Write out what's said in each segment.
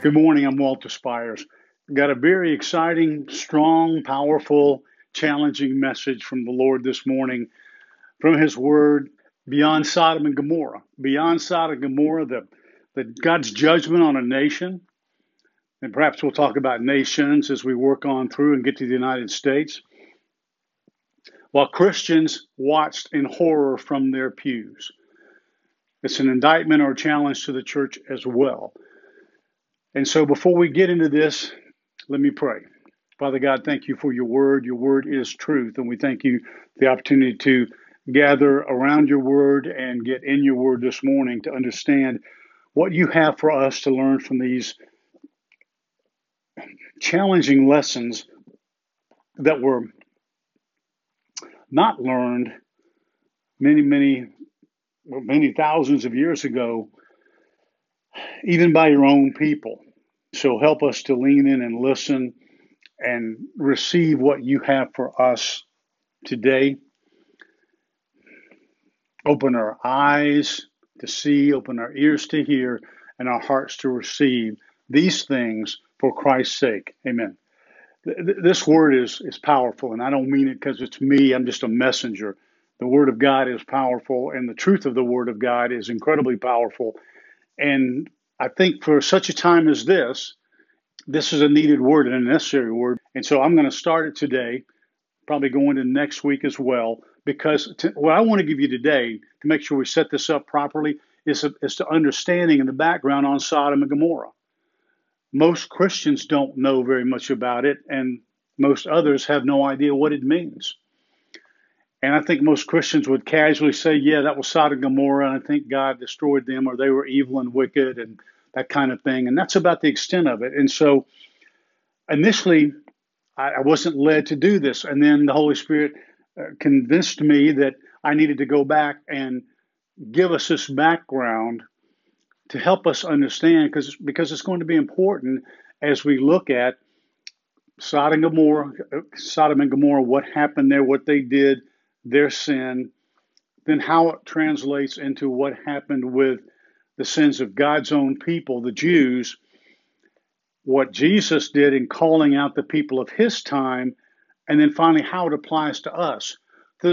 Good morning. I'm Walter Spires. Got a very exciting, strong, powerful, challenging message from the Lord this morning from His Word beyond Sodom and Gomorrah. Beyond Sodom and Gomorrah, the, the God's judgment on a nation. And perhaps we'll talk about nations as we work on through and get to the United States. While Christians watched in horror from their pews. It's an indictment or challenge to the church as well. And so before we get into this, let me pray. Father God, thank you for your word. Your word is truth. And we thank you the opportunity to gather around your word and get in your word this morning to understand what you have for us to learn from these challenging lessons that were not learned many, many, many thousands of years ago even by your own people. So help us to lean in and listen and receive what you have for us today. Open our eyes to see, open our ears to hear, and our hearts to receive these things for Christ's sake. Amen. This word is, is powerful, and I don't mean it because it's me, I'm just a messenger. The Word of God is powerful, and the truth of the Word of God is incredibly powerful. And I think for such a time as this, this is a needed word and a necessary word. And so I'm going to start it today, probably go into next week as well, because to, what I want to give you today to make sure we set this up properly is, is to understanding in the background on Sodom and Gomorrah. Most Christians don't know very much about it, and most others have no idea what it means. And I think most Christians would casually say, yeah, that was Sodom and Gomorrah, and I think God destroyed them, or they were evil and wicked, and that kind of thing. And that's about the extent of it. And so initially, I, wasn't led to do this. And then the Holy Spirit uh, convinced me that I needed to go back and give us this background to help us understand, because because it's going to be important as we look at Sodom and Gomorrah, Sodom and Gomorrah, what happened there, what they did, their sin, then how it translates into what happened with the sins of God's own people, the Jews, what Jesus did in calling out the people of his time, and then finally how it applies to us.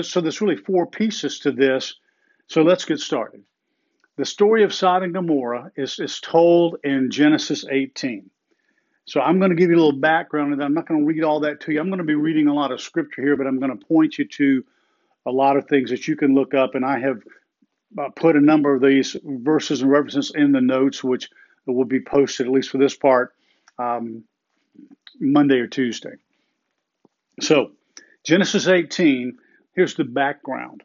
So there's really four pieces to this. So let's get started. The story of Sodom and Gomorrah is, is told in Genesis 18. So I'm going to give you a little background, and I'm not going to read all that to you. I'm going to be reading a lot of scripture here, but I'm going to point you to a lot of things that you can look up, and I have uh, put a number of these verses and references in the notes, which will be posted at least for this part um, Monday or Tuesday. So, Genesis 18, here's the background.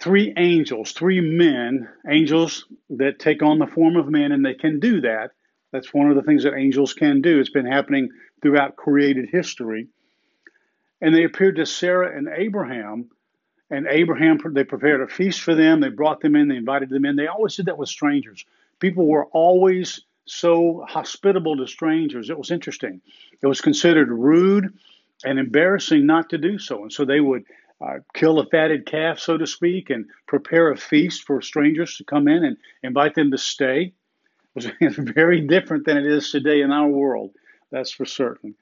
Three angels, three men, angels that take on the form of men, and they can do that. That's one of the things that angels can do. It's been happening throughout created history. And they appeared to Sarah and Abraham. And Abraham, they prepared a feast for them. They brought them in. They invited them in. They always did that with strangers. People were always so hospitable to strangers. It was interesting. It was considered rude and embarrassing not to do so. And so they would uh, kill a fatted calf, so to speak, and prepare a feast for strangers to come in and invite them to stay. It was very different than it is today in our world, that's for certain.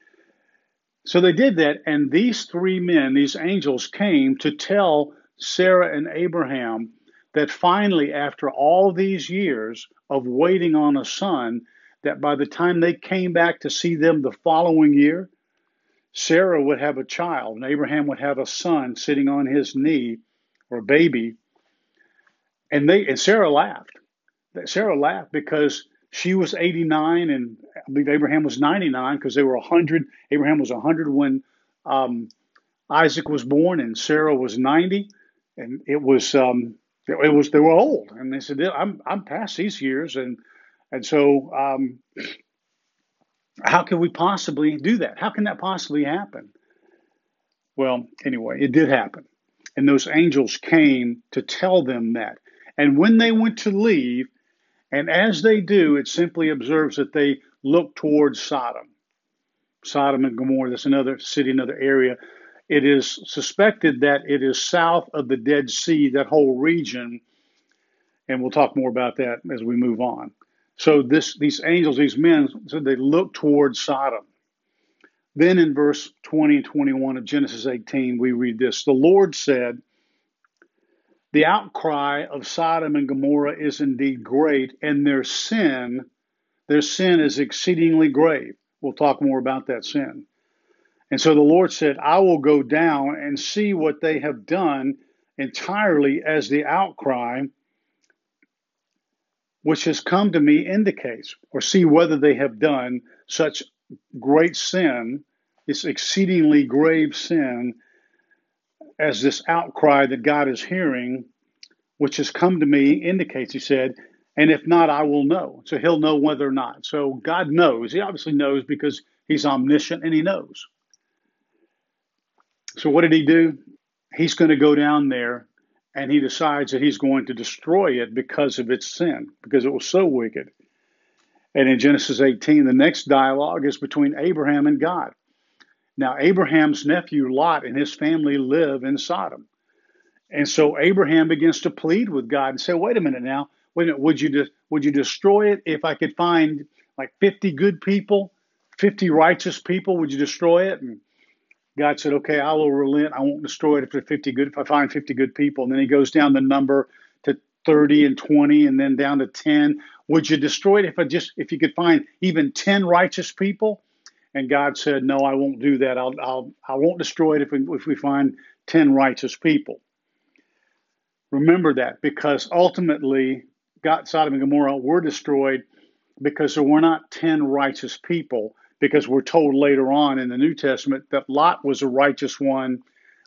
So they did that, and these three men, these angels, came to tell Sarah and Abraham that finally, after all these years of waiting on a son, that by the time they came back to see them the following year, Sarah would have a child, and Abraham would have a son sitting on his knee or a baby. And they and Sarah laughed. Sarah laughed because she was 89 and I believe Abraham was 99 because they were 100. Abraham was 100 when um, Isaac was born and Sarah was 90. And it was, um, it was, they were old. And they said, I'm, I'm past these years. And, and so, um, how can we possibly do that? How can that possibly happen? Well, anyway, it did happen. And those angels came to tell them that. And when they went to leave, and as they do, it simply observes that they look towards Sodom. Sodom and Gomorrah, that's another city, another area. It is suspected that it is south of the Dead Sea, that whole region. And we'll talk more about that as we move on. So this these angels, these men, so they look towards Sodom. Then in verse 20 and 21 of Genesis 18, we read this The Lord said, The outcry of Sodom and Gomorrah is indeed great, and their sin, their sin is exceedingly grave. We'll talk more about that sin. And so the Lord said, I will go down and see what they have done entirely as the outcry which has come to me indicates, or see whether they have done such great sin, this exceedingly grave sin, as this outcry that God is hearing, which has come to me, indicates, he said, and if not, I will know. So he'll know whether or not. So God knows. He obviously knows because he's omniscient and he knows. So what did he do? He's going to go down there and he decides that he's going to destroy it because of its sin, because it was so wicked. And in Genesis 18, the next dialogue is between Abraham and God. Now, Abraham's nephew Lot and his family live in Sodom. And so Abraham begins to plead with God and say, wait a minute now, wait a minute, would you, de- would you destroy it if I could find like 50 good people, 50 righteous people? Would you destroy it? And God said, okay, I will relent. I won't destroy it if there's 50 good, if I find 50 good people. And then he goes down the number to 30 and 20 and then down to 10. Would you destroy it if I just, if you could find even 10 righteous people? And God said, No, I won't do that. I'll, I'll, I won't destroy it if we, if we find 10 righteous people. Remember that because ultimately, God, Sodom and Gomorrah were destroyed because there were not 10 righteous people. Because we're told later on in the New Testament that Lot was a righteous one,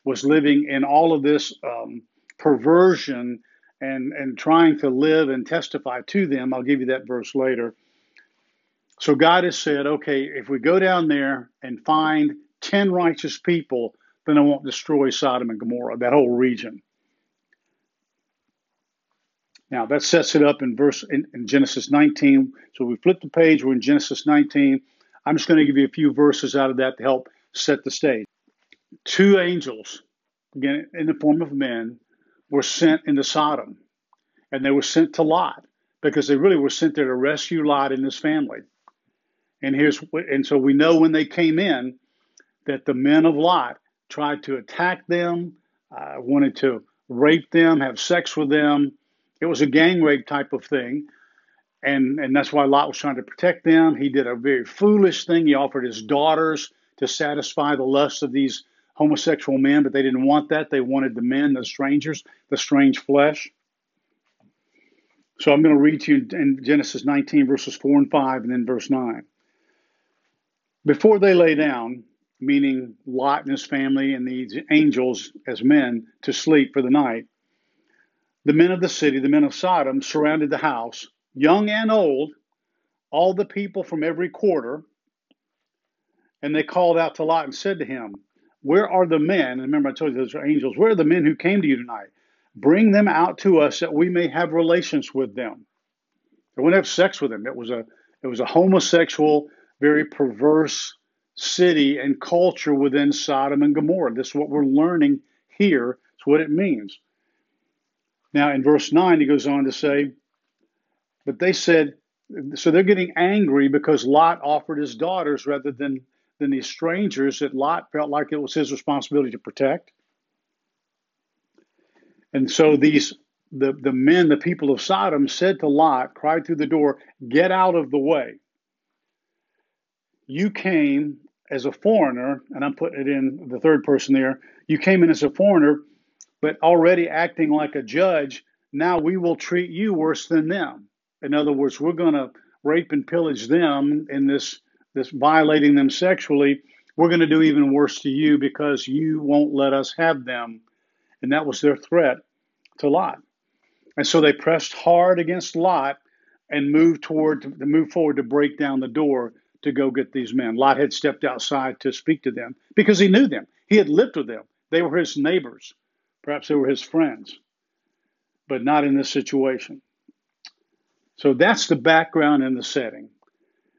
was living in all of this um, perversion and, and trying to live and testify to them. I'll give you that verse later. So God has said, okay, if we go down there and find 10 righteous people, then I won't destroy Sodom and Gomorrah, that whole region. Now that sets it up in verse in, in Genesis 19. So we flip the page, we're in Genesis 19. I'm just going to give you a few verses out of that to help set the stage. Two angels, again in the form of men, were sent into Sodom, and they were sent to Lot because they really were sent there to rescue Lot and his family. And here's and so we know when they came in that the men of Lot tried to attack them, uh, wanted to rape them, have sex with them. It was a gang rape type of thing. And, and that's why Lot was trying to protect them. He did a very foolish thing. He offered his daughters to satisfy the lust of these homosexual men, but they didn't want that. They wanted the men, the strangers, the strange flesh. So I'm going to read to you in Genesis 19, verses 4 and 5, and then verse 9. Before they lay down, meaning Lot and his family and these angels as men, to sleep for the night, the men of the city, the men of Sodom, surrounded the house, young and old, all the people from every quarter. And they called out to Lot and said to him, Where are the men? And remember, I told you those are angels. Where are the men who came to you tonight? Bring them out to us that we may have relations with them. They wouldn't have sex with them. It was a it was a homosexual very perverse city and culture within Sodom and Gomorrah. This is what we're learning here. It's what it means. Now, in verse 9, he goes on to say, But they said, so they're getting angry because Lot offered his daughters rather than, than these strangers that Lot felt like it was his responsibility to protect. And so these the, the men, the people of Sodom, said to Lot, cried through the door, Get out of the way you came as a foreigner, and I'm putting it in the third person there, you came in as a foreigner, but already acting like a judge. Now we will treat you worse than them. In other words, we're going to rape and pillage them in this, this violating them sexually. We're going to do even worse to you because you won't let us have them. And that was their threat to Lot. And so they pressed hard against Lot and moved toward to move forward to break down the door to go get these men. Lot had stepped outside to speak to them because he knew them. He had lived with them. They were his neighbors. Perhaps they were his friends, but not in this situation. So that's the background and the setting.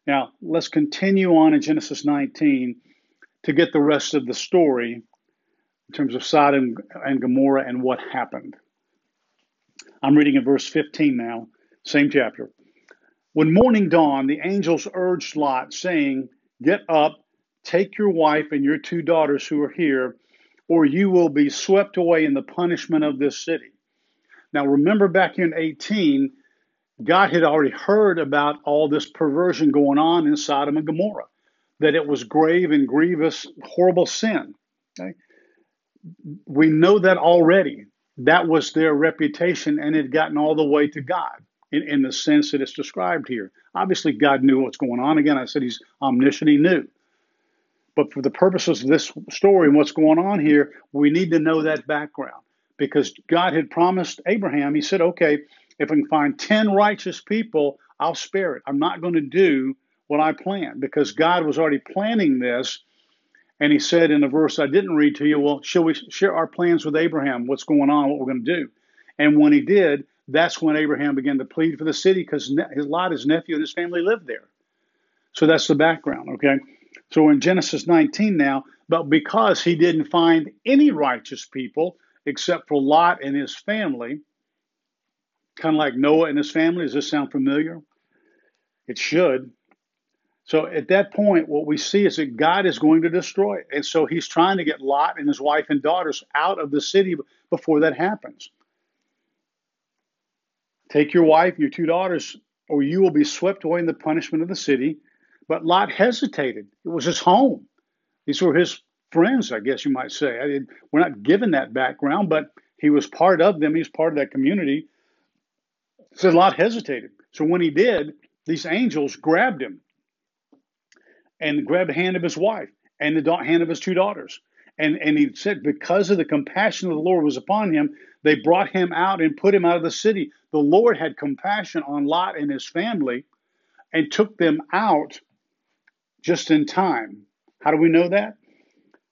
Now, let's continue on in Genesis 19 to get the rest of the story in terms of Sodom and Gomorrah and what happened. I'm reading in verse 15 now, same chapter. When morning dawned, the angels urged Lot, saying, Get up, take your wife and your two daughters who are here, or you will be swept away in the punishment of this city. Now, remember back in 18, God had already heard about all this perversion going on in Sodom and Gomorrah, that it was grave and grievous, horrible sin. Okay? We know that already. That was their reputation, and it had gotten all the way to God in, in the sense that it's described here. Obviously, God knew what's going on. Again, I said he's omniscient, he knew. But for the purposes of this story and what's going on here, we need to know that background because God had promised Abraham, he said, okay, if I can find 10 righteous people, I'll spare it. I'm not going to do what I planned because God was already planning this. And he said in a verse I didn't read to you, well, shall we share our plans with Abraham? What's going on? What we're going to do? And when he did, that's when Abraham began to plead for the city because his Lot, his nephew, and his family lived there. So that's the background, okay? So we're in Genesis 19 now, but because he didn't find any righteous people except for Lot and his family, kind of like Noah and his family. Does this sound familiar? It should. So at that point, what we see is that God is going to destroy it. And so he's trying to get Lot and his wife and daughters out of the city before that happens. Take your wife, your two daughters, or you will be swept away in the punishment of the city. But Lot hesitated. It was his home. These were his friends, I guess you might say. I mean, we're not given that background, but he was part of them. He was part of that community. So Lot hesitated. So when he did, these angels grabbed him and grabbed the hand of his wife and the hand of his two daughters. And, and he said, because of the compassion of the Lord was upon him, they brought him out and put him out of the city. The Lord had compassion on Lot and his family and took them out just in time. How do we know that?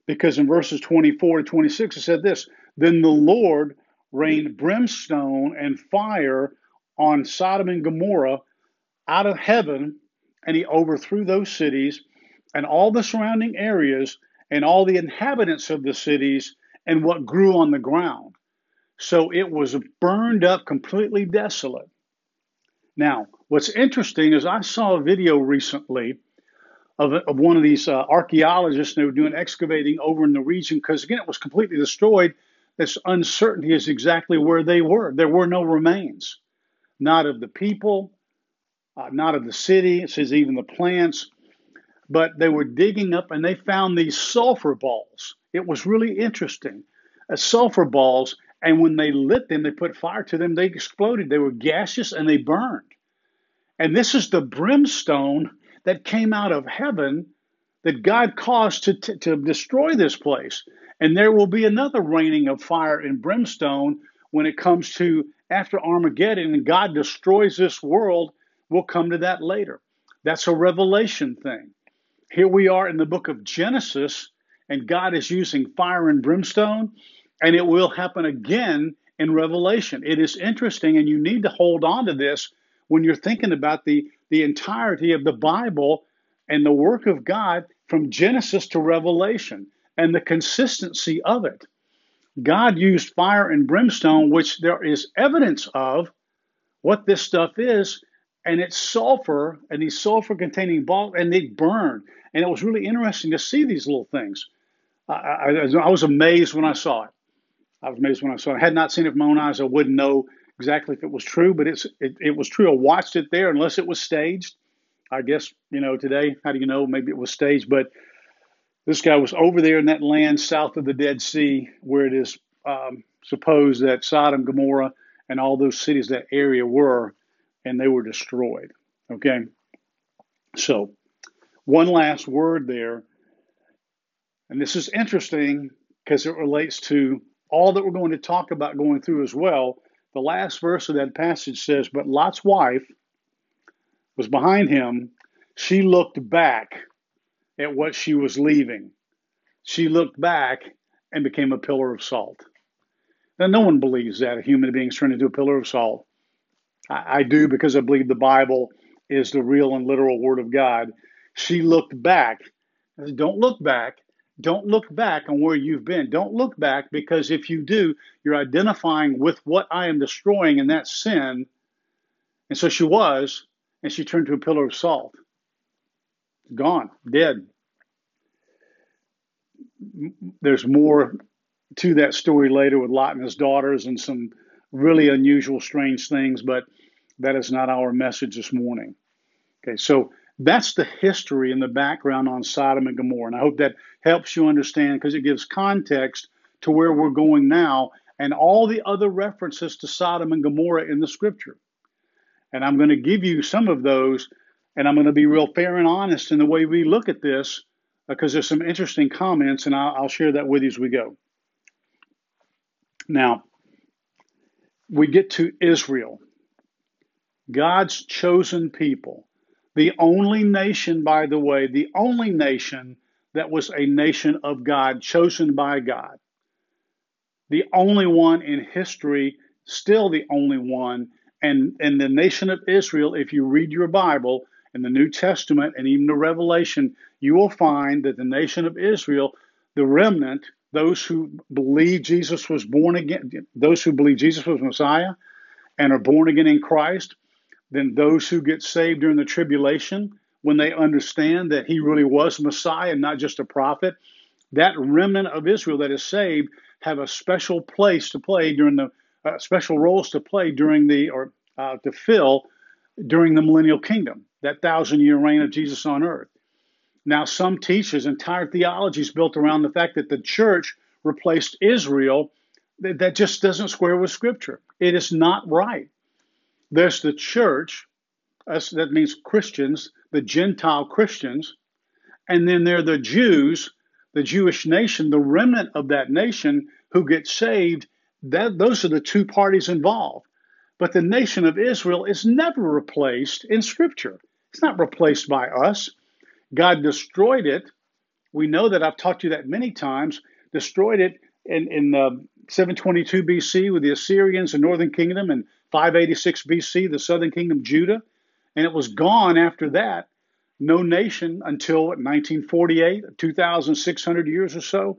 Because in verses 24 to 26, it said this Then the Lord rained brimstone and fire on Sodom and Gomorrah out of heaven, and he overthrew those cities and all the surrounding areas and all the inhabitants of the cities and what grew on the ground. So it was burned up completely desolate. Now, what's interesting is I saw a video recently of, of one of these uh, archaeologists, and they were doing excavating over in the region because, again, it was completely destroyed. This uncertainty is exactly where they were. There were no remains not of the people, uh, not of the city. It says even the plants. But they were digging up and they found these sulfur balls. It was really interesting. Uh, sulfur balls, and when they lit them, they put fire to them, they exploded. They were gaseous and they burned. And this is the brimstone that came out of heaven that God caused to, to, to destroy this place. And there will be another raining of fire and brimstone when it comes to after Armageddon and God destroys this world, we'll come to that later. That's a revelation thing. Here we are in the book of Genesis, and God is using fire and brimstone, and it will happen again in Revelation. It is interesting, and you need to hold on to this when you're thinking about the, the entirety of the Bible and the work of God from Genesis to Revelation and the consistency of it. God used fire and brimstone, which there is evidence of what this stuff is, and it's sulfur, and these sulfur containing balls, and they burn. And it was really interesting to see these little things. I, I, I, was amazed when I saw it. I was amazed when I saw it. I had not seen it with my own eyes. I wouldn't know exactly if it was true, but it's it, it was true. I watched it there, unless it was staged. I guess you know today. How do you know? Maybe it was staged, but this guy was over there in that land south of the Dead Sea, where it is um, supposed that Sodom, Gomorrah, and all those cities, that area were, and they were destroyed. Okay? So, one last word there. And this is interesting because it relates to all that we're going to talk about going through as well. The last verse of that passage says, But Lot's wife was behind him. She looked back at what she was leaving. She looked back and became a pillar of salt. Now, no one believes that a human being is turned into a pillar of salt. I, I do because I believe the Bible is the real and literal Word of God. She looked back. Said, Don't look back. Don't look back on where you've been. Don't look back because if you do, you're identifying with what I am destroying in that sin. And so she was, and she turned to a pillar of salt. Gone, dead. There's more to that story later with Lot and his daughters and some really unusual, strange things, but that is not our message this morning. Okay, so that's the history and the background on Sodom and Gomorrah. And I hope that helps you understand because it gives context to where we're going now and all the other references to Sodom and Gomorrah in the scripture. And I'm going to give you some of those, and I'm going to be real fair and honest in the way we look at this because there's some interesting comments, and I'll, I'll share that with you as we go. Now, we get to Israel, God's chosen people. The only nation, by the way, the only nation that was a nation of God, chosen by God. The only one in history, still the only one. And, and the nation of Israel, if you read your Bible in the New Testament and even the Revelation, you will find that the nation of Israel, the remnant, those who believe Jesus was born again, those who believe Jesus was Messiah and are born again in Christ, then those who get saved during the tribulation, when they understand that he really was Messiah and not just a prophet, that remnant of Israel that is saved have a special place to play during the uh, special roles to play during the or uh, to fill during the millennial kingdom, that thousand year reign of Jesus on earth. Now, some teachers, entire theologies built around the fact that the church replaced Israel. That just doesn't square with Scripture. It is not right. There's the church, that means Christians, the Gentile Christians, and then there are the Jews, the Jewish nation, the remnant of that nation who get saved. That, those are the two parties involved. But the nation of Israel is never replaced in Scripture. It's not replaced by us. God destroyed it. We know that I've talked to you that many times. Destroyed it in, in uh, 722 BC with the Assyrians, the northern kingdom, and 586 BC, the southern kingdom, Judah, and it was gone after that. No nation until 1948, 2,600 years or so.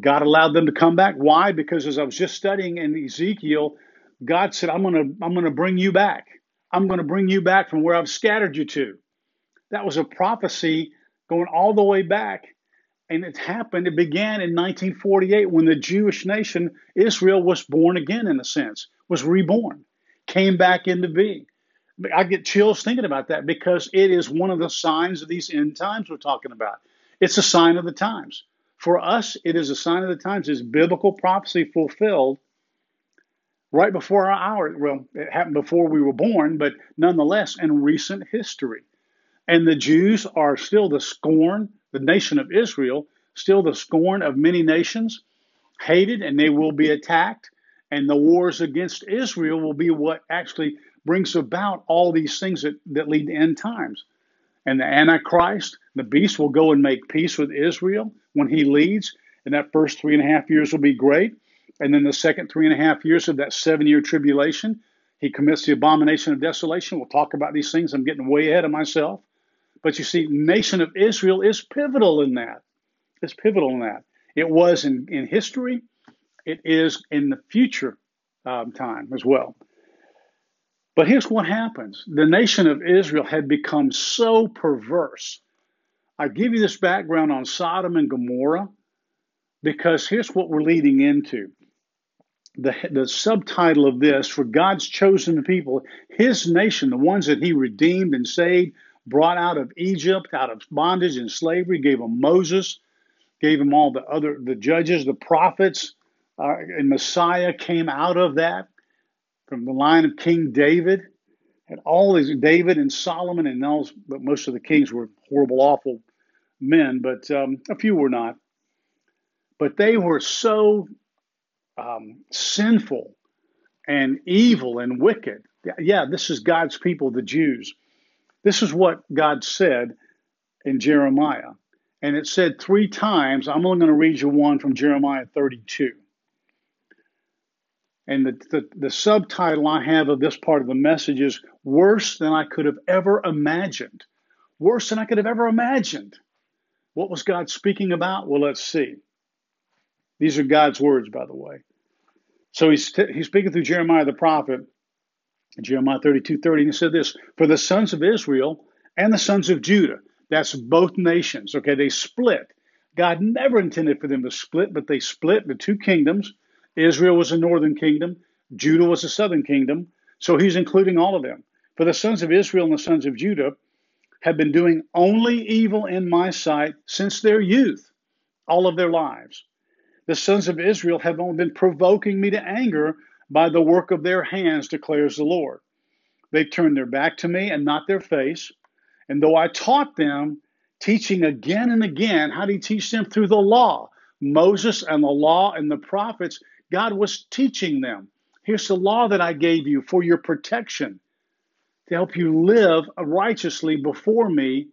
God allowed them to come back. Why? Because as I was just studying in Ezekiel, God said, I'm going to I'm going to bring you back. I'm going to bring you back from where I've scattered you to. That was a prophecy going all the way back. And it happened, it began in 1948 when the Jewish nation, Israel, was born again, in a sense was reborn, came back into being. I get chills thinking about that because it is one of the signs of these end times we're talking about. It's a sign of the times. For us, it is a sign of the times. Is biblical prophecy fulfilled right before our hour. Well, it happened before we were born, but nonetheless in recent history. And the Jews are still the scorn, the nation of Israel, still the scorn of many nations, hated, and they will be attacked and the wars against Israel will be what actually brings about all these things that, that lead to end times. And the Antichrist, the beast, will go and make peace with Israel when he leads. And that first three and a half years will be great. And then the second three and a half years of that seven year tribulation, he commits the abomination of desolation. We'll talk about these things. I'm getting way ahead of myself. But you see, nation of Israel is pivotal in that. It's pivotal in that. It was in, in history, it is in the future um, time as well. But here's what happens the nation of Israel had become so perverse. I give you this background on Sodom and Gomorrah because here's what we're leading into. The, the subtitle of this for God's chosen people, his nation, the ones that he redeemed and saved, brought out of Egypt, out of bondage and slavery, gave them Moses, gave them all the other the judges, the prophets, uh, and Messiah came out of that from the line of King David. And all these David and Solomon and those, but most of the kings were horrible, awful men, but um, a few were not. But they were so um, sinful and evil and wicked. Yeah, this is God's people, the Jews. This is what God said in Jeremiah. And it said three times, I'm only going to read you one from Jeremiah 32. And the, the, the, subtitle I have of this part of the message is Worse Than I Could Have Ever Imagined. Worse than I could have ever imagined. What was God speaking about? Well, let's see. These are God's words, by the way. So he's, t- he's speaking through Jeremiah the prophet, Jeremiah 32 30, and he said this For the sons of Israel and the sons of Judah, that's both nations, okay, they split. God never intended for them to split, but they split the two kingdoms. Israel was a northern kingdom, Judah was a southern kingdom. So he's including all of them. For the sons of Israel and the sons of Judah have been doing only evil in my sight since their youth, all of their lives. The sons of Israel have only been provoking me to anger by the work of their hands, declares the Lord. They turned their back to me and not their face. And though I taught them, teaching again and again, how did he teach them? Through the law. Moses and the law and the prophets, God was teaching them. Here's the law that I gave you for your protection, to help you live righteously before me.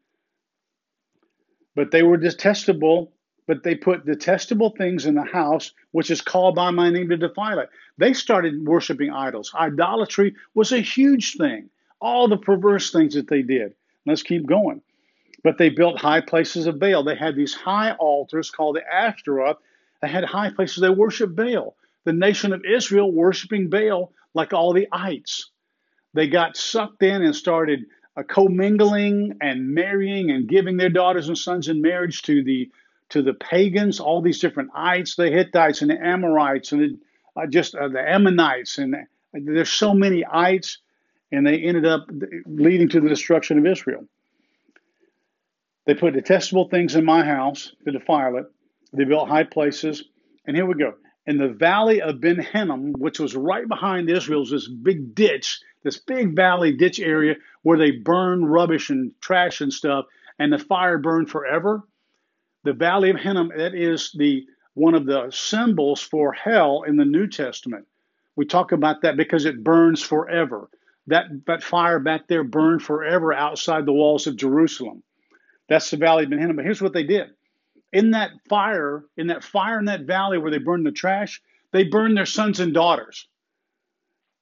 But they were detestable but they put detestable things in the house, which is called by my name to defile it. They started worshiping idols. Idolatry was a huge thing. All the perverse things that they did. Let's keep going. But they built high places of Baal. They had these high altars called the Ashtaroth. They had high places. They worshiped Baal. The nation of Israel worshiping Baal like all the ites. They got sucked in and started uh, commingling and marrying and giving their daughters and sons in marriage to the to the pagans, all these different ites, the Hittites and the Amorites and the, uh, just uh, the Ammonites, and the, there's so many ites, and they ended up leading to the destruction of Israel. They put detestable things in my house to defile it. They built high places, and here we go. In the valley of Ben Hinnom, which was right behind Israel's this big ditch, this big valley ditch area where they burn rubbish and trash and stuff, and the fire burned forever the Valley of Hinnom, that is the one of the symbols for hell in the New Testament. We talk about that because it burns forever. That, that fire back there burned forever outside the walls of Jerusalem. That's the Valley of Hinnom. But here's what they did. In that fire, in that fire in that valley where they burned the trash, they burned their sons and daughters.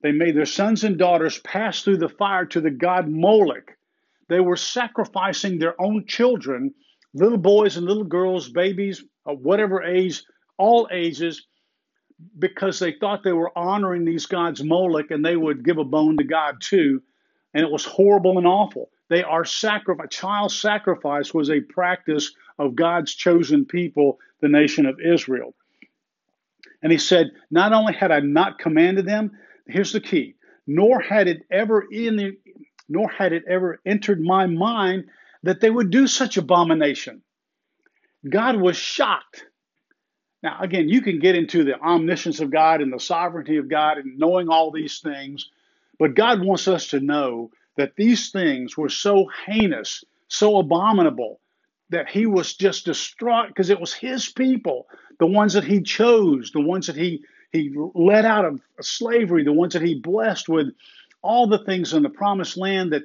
They made their sons and daughters pass through the fire to the god Moloch. They were sacrificing their own children little boys and little girls, babies, of whatever age, all ages, because they thought they were honoring these gods Moloch and they would give a bone to God too. And it was horrible and awful. They are sacrifice. Child sacrifice was a practice of God's chosen people, the nation of Israel. And he said, Not only had I not commanded them, here's the key, nor had it ever in the, nor had it ever entered my mind that they would do such abomination. God was shocked. Now, again, you can get into the omniscience of God and the sovereignty of God and knowing all these things, but God wants us to know that these things were so heinous, so abominable, that He was just distraught because it was His people, the ones that He chose, the ones that He He led out of slavery, the ones that He blessed with all the things in the promised land that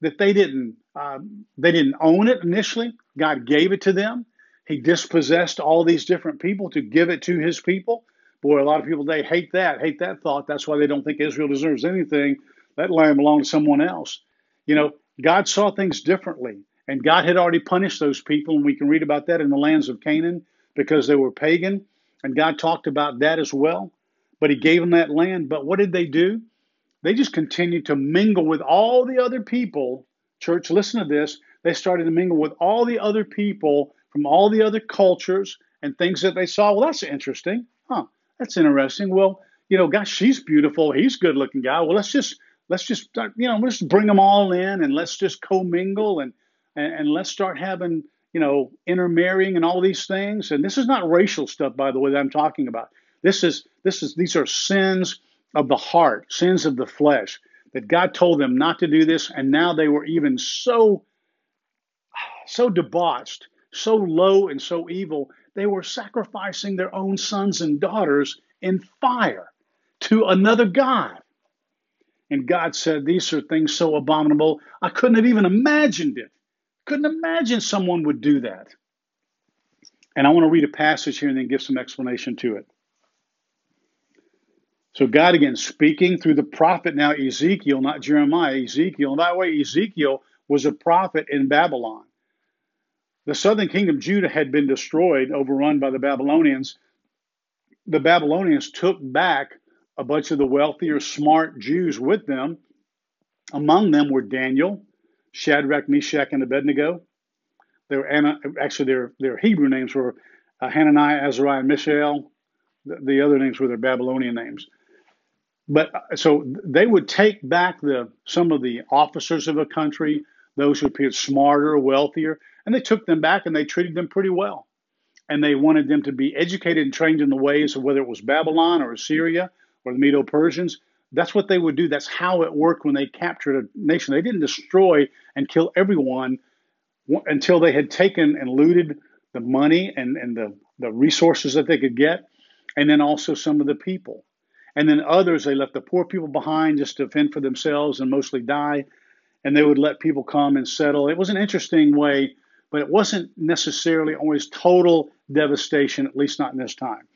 that they didn't uh, they didn't own it initially. God gave it to them. He dispossessed all these different people to give it to His people. Boy, a lot of people they hate that, hate that thought. That's why they don't think Israel deserves anything. That land belong to someone else. You know, God saw things differently, and God had already punished those people, and we can read about that in the lands of Canaan because they were pagan, and God talked about that as well. But He gave them that land. But what did they do? They just continued to mingle with all the other people. Church, listen to this. They started to mingle with all the other people from all the other cultures and things that they saw. Well, that's interesting. Huh. That's interesting. Well, you know, gosh, she's beautiful. He's a good looking guy. Well, let's just let's just uh, you know let's bring them all in and let's just commingle and, and and let's start having you know intermarrying and all these things. And this is not racial stuff, by the way, that I'm talking about. This is this is these are sins of the heart, sins of the flesh, that God told them not to do this, and now they were even so so debauched, so low and so evil, they were sacrificing their own sons and daughters in fire to another God. And God said, These are things so abominable, I couldn't have even imagined it. Couldn't imagine someone would do that. And I want to read a passage here and then give some explanation to it. So God again speaking through the prophet now Ezekiel, not Jeremiah, Ezekiel. And the way, Ezekiel was a prophet in Babylon. The southern kingdom, Judah, had been destroyed, overrun by the Babylonians. The Babylonians took back a bunch of the wealthier, smart Jews with them, Among them were Daniel, Shadrach, Meshach, and Abednego. They were actually their their Hebrew names were uh, Hananiah, Azariah, and Mishael. The other names were their Babylonian names. But uh, so they would take back the some of the officers of a country, those who appeared smarter, wealthier, and they took them back and they treated them pretty well. And they wanted them to be educated and trained in the ways of whether it was Babylon or Assyria or the Medo Persians. That's what they would do. That's how it worked when they captured a nation. They didn't destroy and kill everyone until they had taken and looted the money and, and the, the resources that they could get, and then also some of the people. And then others, they left the poor people behind just to fend for themselves and mostly die. And they would let people come and settle. It was an interesting way, but it wasn't necessarily always total devastation, at least not in this time.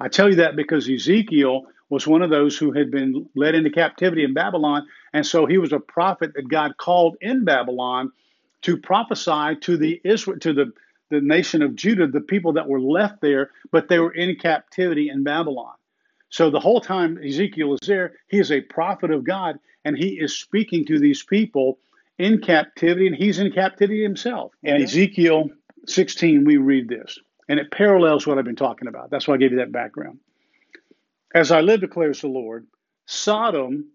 I tell you that because Ezekiel was one of those who had been led into captivity in Babylon. And so he was a prophet that God called in Babylon to prophesy to the Israel to the, the nation of Judah, the people that were left there, but they were in captivity in Babylon. So the whole time Ezekiel is there, he is a prophet of God, and he is speaking to these people in captivity, and he's in captivity himself. In Ezekiel 16, we read this, and it parallels what I've been talking about. That's why I gave you that background. As I live, declares the Lord, Sodom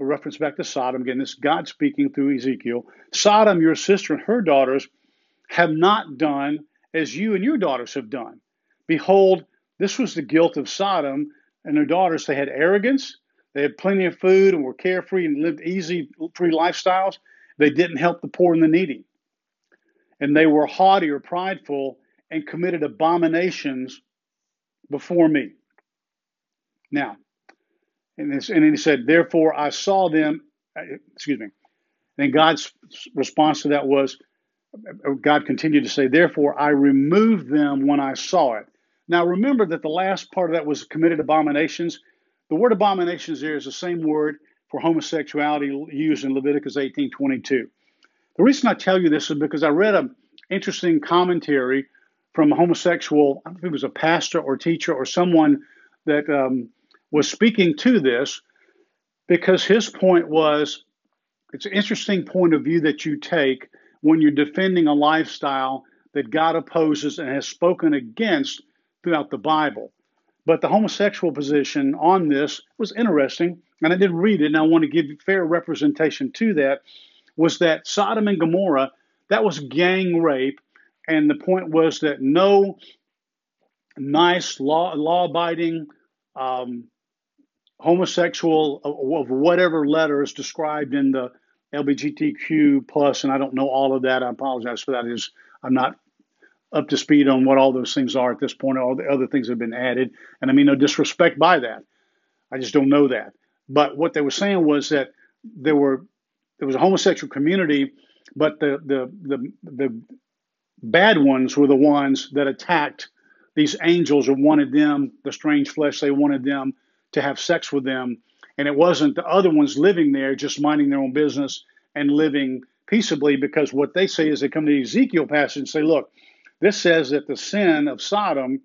a reference back to Sodom. Again, this God speaking through Ezekiel. Sodom, your sister, and her daughters have not done as you and your daughters have done. Behold, this was the guilt of Sodom and their daughters. They had arrogance, they had plenty of food and were carefree and lived easy, free lifestyles. They didn't help the poor and the needy. And they were haughty or prideful and committed abominations before me. Now, and, this, and he said, Therefore I saw them, uh, excuse me. And God's response to that was, uh, God continued to say, Therefore I removed them when I saw it. Now remember that the last part of that was committed abominations. The word abominations there is the same word for homosexuality used in Leviticus 18:22. The reason I tell you this is because I read an interesting commentary from a homosexual, I don't know if it was a pastor or teacher or someone that um, was speaking to this because his point was it's an interesting point of view that you take when you're defending a lifestyle that God opposes and has spoken against throughout the Bible. But the homosexual position on this was interesting, and I did read it, and I want to give fair representation to that. Was that Sodom and Gomorrah? That was gang rape, and the point was that no nice law law abiding um, homosexual of whatever letter is described in the LGBTQ plus, and I don't know all of that. I apologize for that. Is I'm not up to speed on what all those things are at this point. All the other things have been added, and I mean no disrespect by that. I just don't know that. But what they were saying was that there were there was a homosexual community, but the the the the bad ones were the ones that attacked these angels or wanted them the strange flesh. They wanted them to have sex with them. And it wasn't the other ones living there just minding their own business and living peaceably because what they say is they come to the Ezekiel passage and say, look, this says that the sin of Sodom,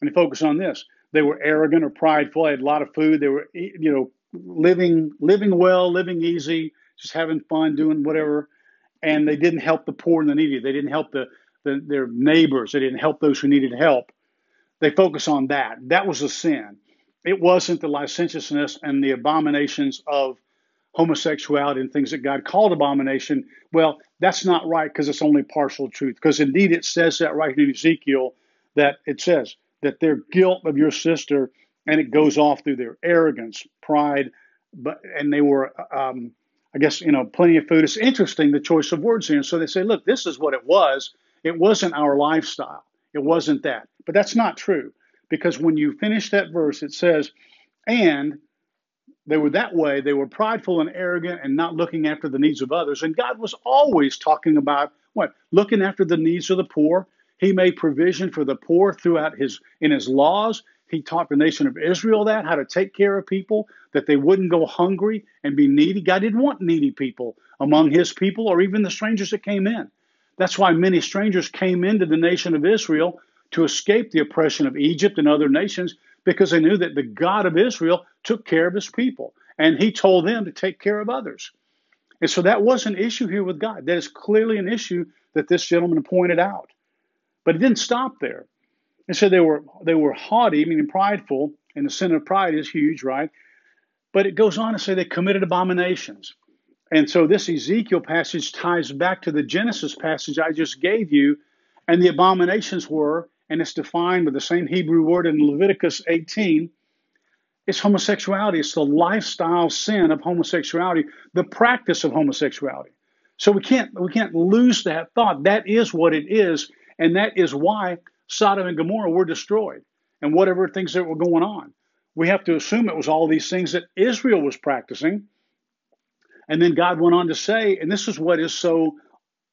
and focus on this, they were arrogant or prideful, they had a lot of food, they were, you know, living living well, living easy, just having fun, doing whatever, and they didn't help the poor and the needy. They didn't help the, the their neighbors. They didn't help those who needed help. They focus on that. That was a sin it wasn't the licentiousness and the abominations of homosexuality and things that God called abomination. Well, that's not right because it's only partial truth. Because indeed, it says that right in Ezekiel that it says that their guilt of your sister, and it goes off through their arrogance, pride, but and they were, um, I guess, you know, plenty of food. It's interesting the choice of words here. And so they say, look, this is what it was. It wasn't our lifestyle. It wasn't that. But that's not true because when you finish that verse, it says, and they were that way. They were prideful and arrogant and not looking after the needs of others. And God was always talking about what? Looking after the needs of the poor. He made provision for the poor throughout his in his laws. He taught the nation of Israel that how to take care of people, that they wouldn't go hungry and be needy. God didn't want needy people among his people or even the strangers that came in. That's why many strangers came into the nation of Israel to escape the oppression of Egypt and other nations because they knew that the God of Israel took care of his people and he told them to take care of others. And so that was an issue here with God. That is clearly an issue that this gentleman pointed out. But it didn't stop there. And so they were they were haughty, meaning prideful, and the sin of pride is huge, right? But it goes on to say they committed abominations. And so this Ezekiel passage ties back to the Genesis passage I just gave you, and the abominations were, and it's defined with the same Hebrew word in Leviticus 18. It's homosexuality. It's the lifestyle sin of homosexuality, the practice of homosexuality. So we can't we can't lose that thought. That is what it is, and that is why Sodom and Gomorrah were destroyed and whatever things that were going on. We have to assume it was all these things that Israel was practicing. And then God went on to say, and this is what is so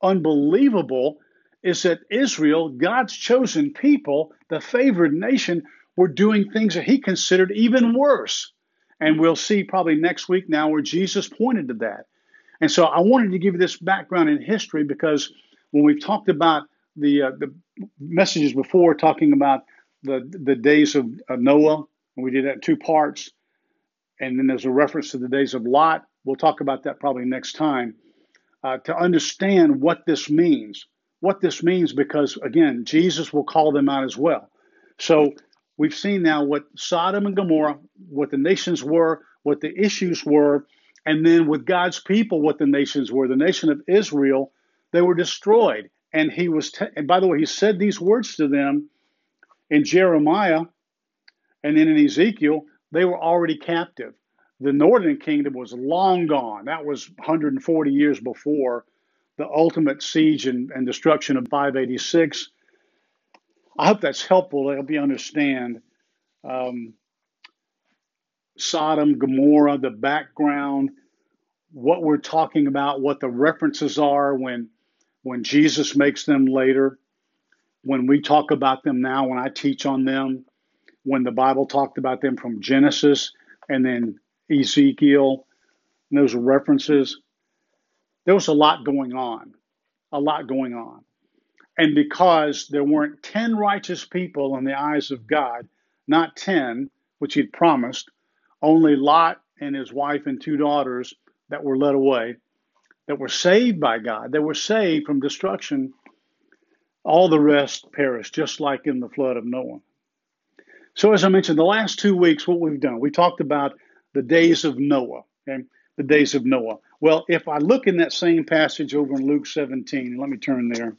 unbelievable, is that Israel, God's chosen people, the favored nation, were doing things that he considered even worse. And we'll see probably next week now where Jesus pointed to that. And so I wanted to give you this background in history because when we've talked about the uh, the messages before talking about the the days of, Noah. And we did that in two parts, and then there's a reference to the days of Lot. We'll talk about that probably next time uh, to understand what this means. What this means, because again, Jesus will call them out as well. So we've seen now what Sodom and Gomorrah, what the nations were, what the issues were, and then with God's people, what the nations were. The nation of Israel, they were destroyed and he was, te- and by the way, he said these words to them in Jeremiah and then in Ezekiel. They were already captive. The northern kingdom was long gone. That was 140 years before the ultimate siege and, and destruction of 586. I hope that's helpful to help you understand um, Sodom, Gomorrah, the background, what we're talking about, what the references are when when Jesus makes them later, when we talk about them now, when I teach on them, when the Bible talked about them from Genesis and then Ezekiel, and those references, there was a lot going on, a lot going on. And because there weren't 10 righteous people in the eyes of God, not 10, which he'd promised, only Lot and his wife and two daughters that were led away that were saved by God, that were saved from destruction, all the rest perished, just like in the flood of Noah. So, as I mentioned, the last two weeks, what we've done, we talked about the days of Noah, okay? The days of Noah. Well, if I look in that same passage over in Luke 17, let me turn there.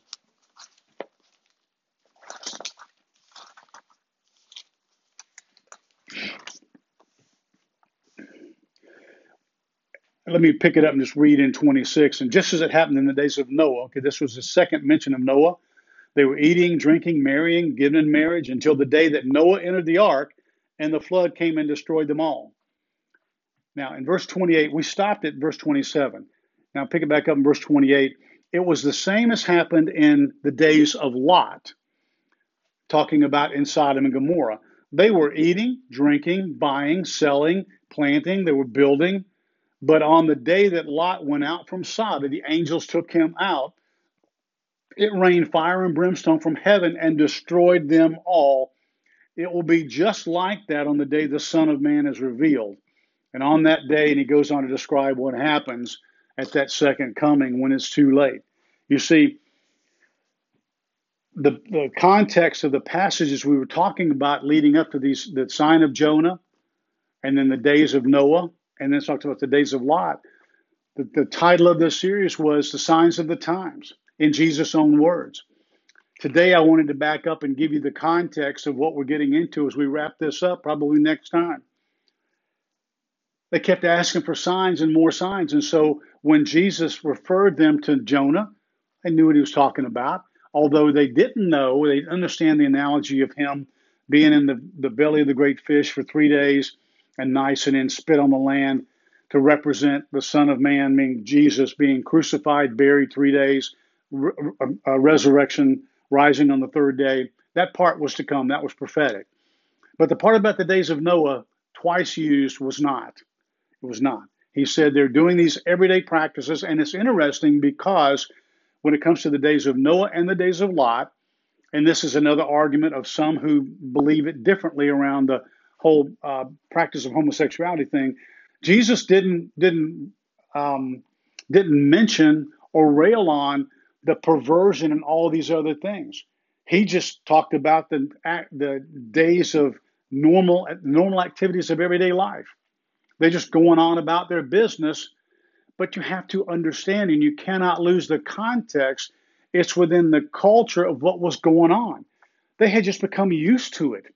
let me pick it up and just read in 26. And just as it happened in the days of Noah, okay, this was the second mention of Noah. They were eating, drinking, marrying, giving in marriage until the day that Noah entered the ark and the flood came and destroyed them all. Now, in verse 28, we stopped at verse 27. Now, pick it back up in verse 28. It was the same as happened in the days of Lot, talking about in Sodom and Gomorrah. They were eating, drinking, buying, selling, planting, they were building, but on the day that Lot went out from Sodom, the angels took him out. It rained fire and brimstone from heaven and destroyed them all. It will be just like that on the day the Son of Man is revealed. And on that day, and he goes on to describe what happens at that second coming when it's too late. You see, the, the context of the passages we were talking about leading up to these the sign of Jonah and then the days of Noah and then talked about the days of Lot. The, the title of this series was The Signs of the Times, in Jesus' own words. Today, I wanted to back up and give you the context of what we're getting into as we wrap this up, probably next time. They kept asking for signs and more signs. And so when Jesus referred them to Jonah, they knew what he was talking about. Although they didn't know, they understand the analogy of him being in the, the belly of the great fish for three days and nice and then spit on the land to represent the Son of Man, meaning Jesus being crucified, buried three days, re- resurrection, rising on the third day. That part was to come. That was prophetic. But the part about the days of Noah, twice used, was not. It was not. He said they're doing these everyday practices, and it's interesting because when it comes to the days of Noah and the days of Lot, and this is another argument of some who believe it differently around the whole uh, practice of homosexuality thing, Jesus didn't didn't um, didn't mention or rail on the perversion and all these other things. He just talked about the the days of normal normal activities of everyday life. They're just going on about their business, but you have to understand and you cannot lose the context. It's within the culture of what was going on. They had just become used to it.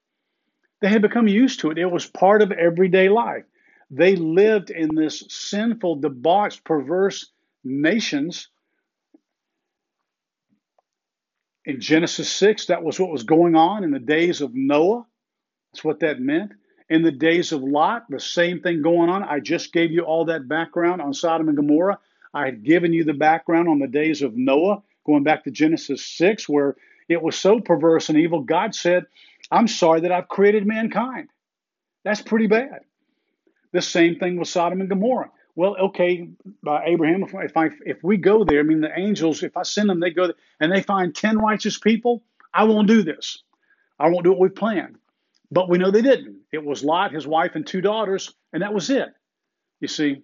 They had become used to it. It was part of everyday life. They lived in this sinful, debauched, perverse nations. In Genesis 6, that was what was going on in the days of Noah. That's what that meant. In the days of Lot, the same thing going on. I just gave you all that background on Sodom and Gomorrah. I had given you the background on the days of Noah, going back to Genesis 6, where it was so perverse and evil. God said, I'm sorry that I've created mankind. That's pretty bad. The same thing with Sodom and Gomorrah. Well, okay, uh, Abraham, if, I, if we go there, I mean, the angels, if I send them, they go there, and they find 10 righteous people, I won't do this. I won't do what we planned. But we know they didn't. It was Lot, his wife, and two daughters, and that was it. You see,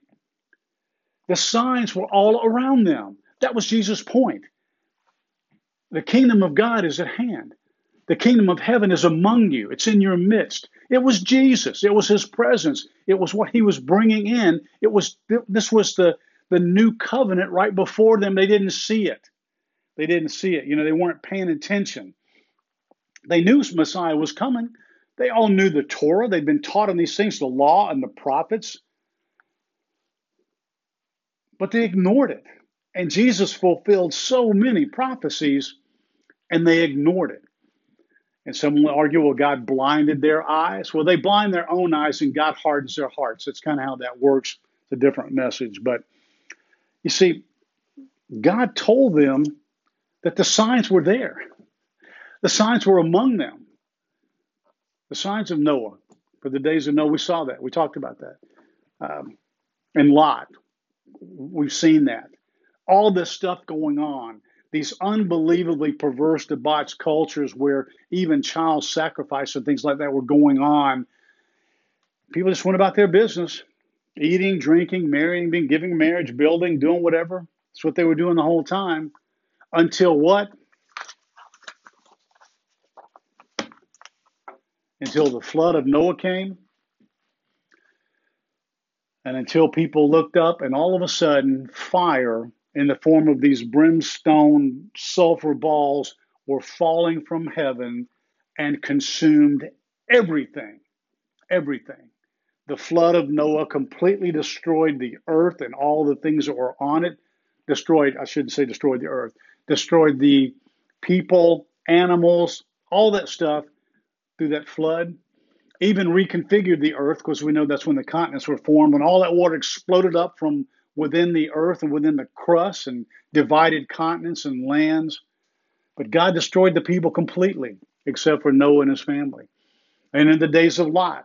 the signs were all around them. That was Jesus' point. The kingdom of God is at hand. The kingdom of heaven is among you, it's in your midst. It was Jesus, it was his presence, it was what he was bringing in. It was this was the the new covenant right before them. They didn't see it. They didn't see it. You know, they weren't paying attention. They knew Messiah was coming. They all knew the Torah. They'd been taught on these things, the law and the prophets. But they ignored it. And Jesus fulfilled so many prophecies, and they ignored it. And some will argue, well, God blinded their eyes. Well, they blind their own eyes and God hardens their hearts. That's kind of how that works. It's a different message. But you see, God told them that the signs were there, the signs were among them. The signs of Noah. For the days of Noah, we saw that. We talked about that. Um, and Lot, we've seen that. All this stuff going on these unbelievably perverse, debauched cultures where even child sacrifice and things like that were going on. People just went about their business, eating, drinking, marrying, being giving marriage, building, doing whatever. That's what they were doing the whole time. Until what? Until the flood of Noah came. And until people looked up, and all of a sudden, fire in the form of these brimstone sulfur balls were falling from heaven and consumed everything. Everything. The flood of Noah completely destroyed the earth and all the things that were on it. Destroyed, I shouldn't say destroyed the earth, destroyed the people, animals, all that stuff through that flood. Even reconfigured the earth because we know that's when the continents were formed. When all that water exploded up from within the earth and within the crust and divided continents and lands. But God destroyed the people completely, except for Noah and his family. And in the days of Lot,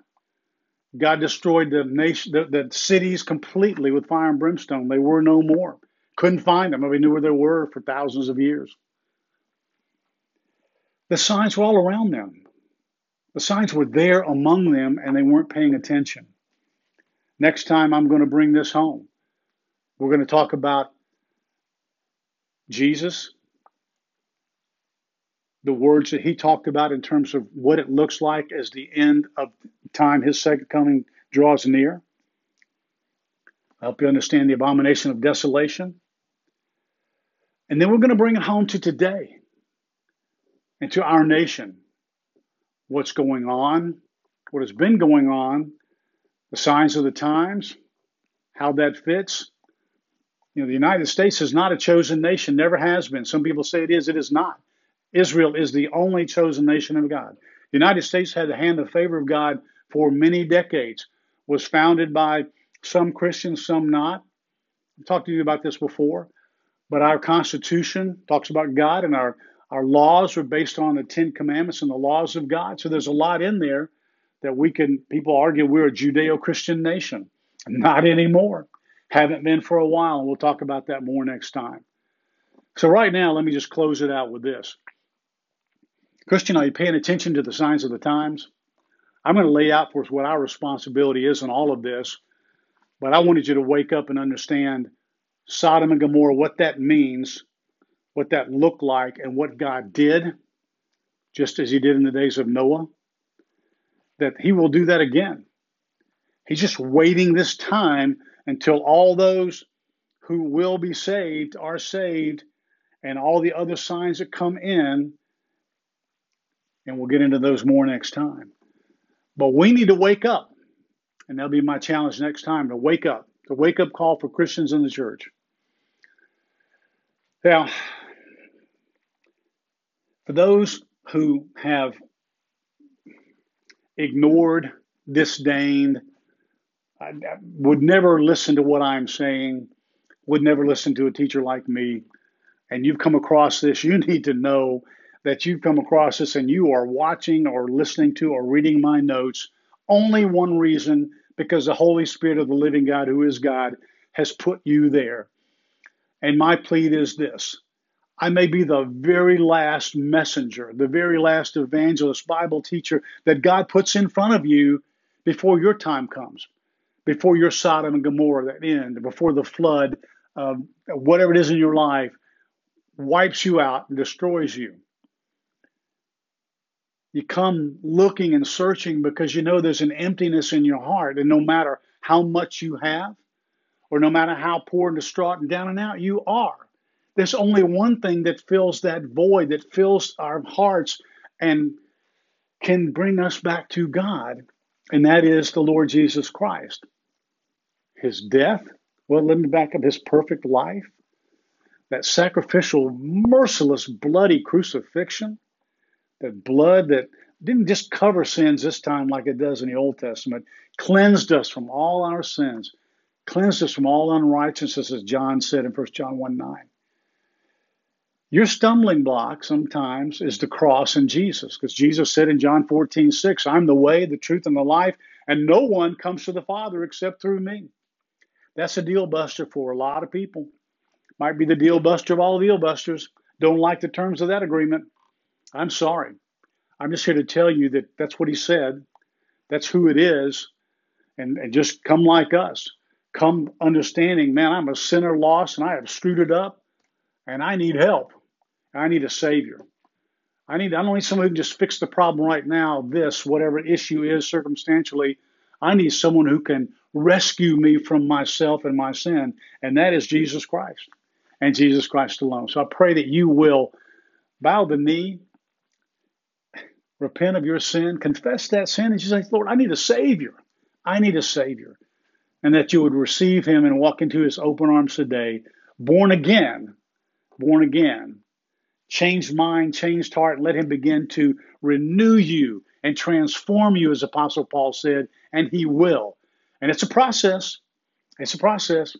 God destroyed the nation, the, the cities completely with fire and brimstone. They were no more. Couldn't find them. Nobody knew where they were for thousands of years. The signs were all around them. The signs were there among them, and they weren't paying attention. Next time, I'm going to bring this home. We're going to talk about Jesus, the words that he talked about in terms of what it looks like as the end of time, his second coming draws near. I hope you understand the abomination of desolation. And then we're going to bring it home to today and to our nation. What's going on, what has been going on, the signs of the times, how that fits, you know, the United States is not a chosen nation, never has been. Some people say it is, it is not. Israel is the only chosen nation of God. The United States had the hand of favor of God for many decades, was founded by some Christians, some not. I've talked to you about this before, but our Constitution talks about God, and our, our laws are based on the Ten Commandments and the laws of God. So there's a lot in there that we can, people argue we're a Judeo Christian nation. Not anymore. Haven't been for a while, and we'll talk about that more next time. So, right now, let me just close it out with this. Christian, are you paying attention to the signs of the times? I'm going to lay out for us what our responsibility is in all of this, but I wanted you to wake up and understand Sodom and Gomorrah, what that means, what that looked like, and what God did, just as He did in the days of Noah, that He will do that again. He's just waiting this time until all those who will be saved are saved and all the other signs that come in. And we'll get into those more next time. But we need to wake up. And that'll be my challenge next time to wake up, the wake up call for Christians in the church. Now, for those who have ignored, disdained, I would never listen to what I'm saying, would never listen to a teacher like me, and you've come across this, you need to know that you've come across this and you are watching or listening to or reading my notes only one reason because the Holy Spirit of the living God, who is God, has put you there. And my plea is this I may be the very last messenger, the very last evangelist, Bible teacher that God puts in front of you before your time comes, before your Sodom and Gomorrah that end, before the flood, uh, whatever it is in your life wipes you out and destroys you. You come looking and searching because you know there's an emptiness in your heart. And no matter how much you have, or no matter how poor and distraught and down and out you are, there's only one thing that fills that void, that fills our hearts and can bring us back to God, and that is the Lord Jesus Christ. His death, well, let me back up, his perfect life, that sacrificial, merciless, bloody crucifixion, that blood that didn't just cover sins this time like it does in the Old Testament, cleansed us from all our sins, cleansed us from all unrighteousness, as John said in 1 John 1 9. Your stumbling block sometimes is the cross and Jesus, because Jesus said in John 14 6, I'm the way, the truth, and the life, and no one comes to the Father except through me. That's a deal buster for a lot of people. Might be the deal buster of all deal busters. Don't like the terms of that agreement. I'm sorry. I'm just here to tell you that that's what he said. That's who it is. And, and just come like us. Come understanding, man, I'm a sinner lost and I have screwed it up and I need help. I need a savior. I need I don't need someone who can just fix the problem right now, this, whatever issue is circumstantially. I need someone who can rescue me from myself and my sin, and that is Jesus Christ and Jesus Christ alone. So I pray that you will bow the knee, repent of your sin, confess that sin, and just say, Lord, I need a Savior. I need a Savior. And that you would receive Him and walk into His open arms today, born again, born again, changed mind, changed heart. Let Him begin to renew you and transform you, as Apostle Paul said, and He will. And it's a process. It's a process.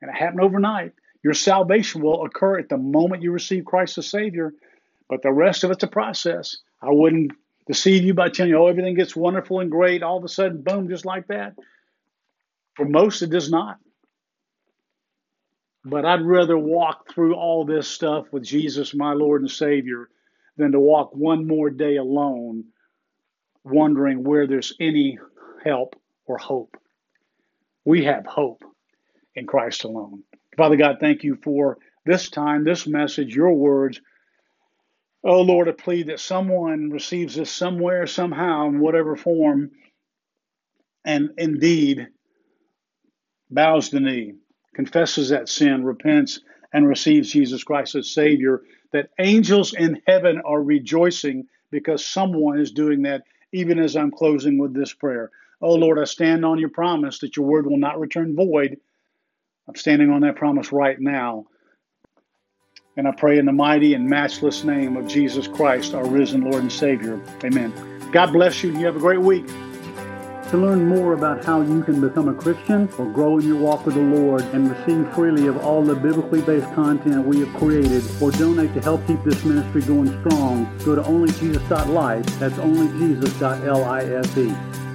And it happened overnight. Your salvation will occur at the moment you receive Christ as Savior, but the rest of it's a process. I wouldn't deceive you by telling you, oh, everything gets wonderful and great all of a sudden, boom, just like that. For most, it does not. But I'd rather walk through all this stuff with Jesus, my Lord and Savior, than to walk one more day alone, wondering where there's any help or hope. We have hope in Christ alone. Father God, thank you for this time, this message, your words. Oh Lord, I plead that someone receives this somewhere, somehow, in whatever form, and indeed bows the knee, confesses that sin, repents, and receives Jesus Christ as Savior. That angels in heaven are rejoicing because someone is doing that, even as I'm closing with this prayer. Oh Lord, I stand on your promise that your word will not return void I'm standing on that promise right now. And I pray in the mighty and matchless name of Jesus Christ, our risen Lord and Savior. Amen. God bless you and you have a great week. To learn more about how you can become a Christian or grow in your walk with the Lord and receive freely of all the biblically based content we have created or donate to help keep this ministry going strong, go to onlyjesus.life. That's onlyjesus.life.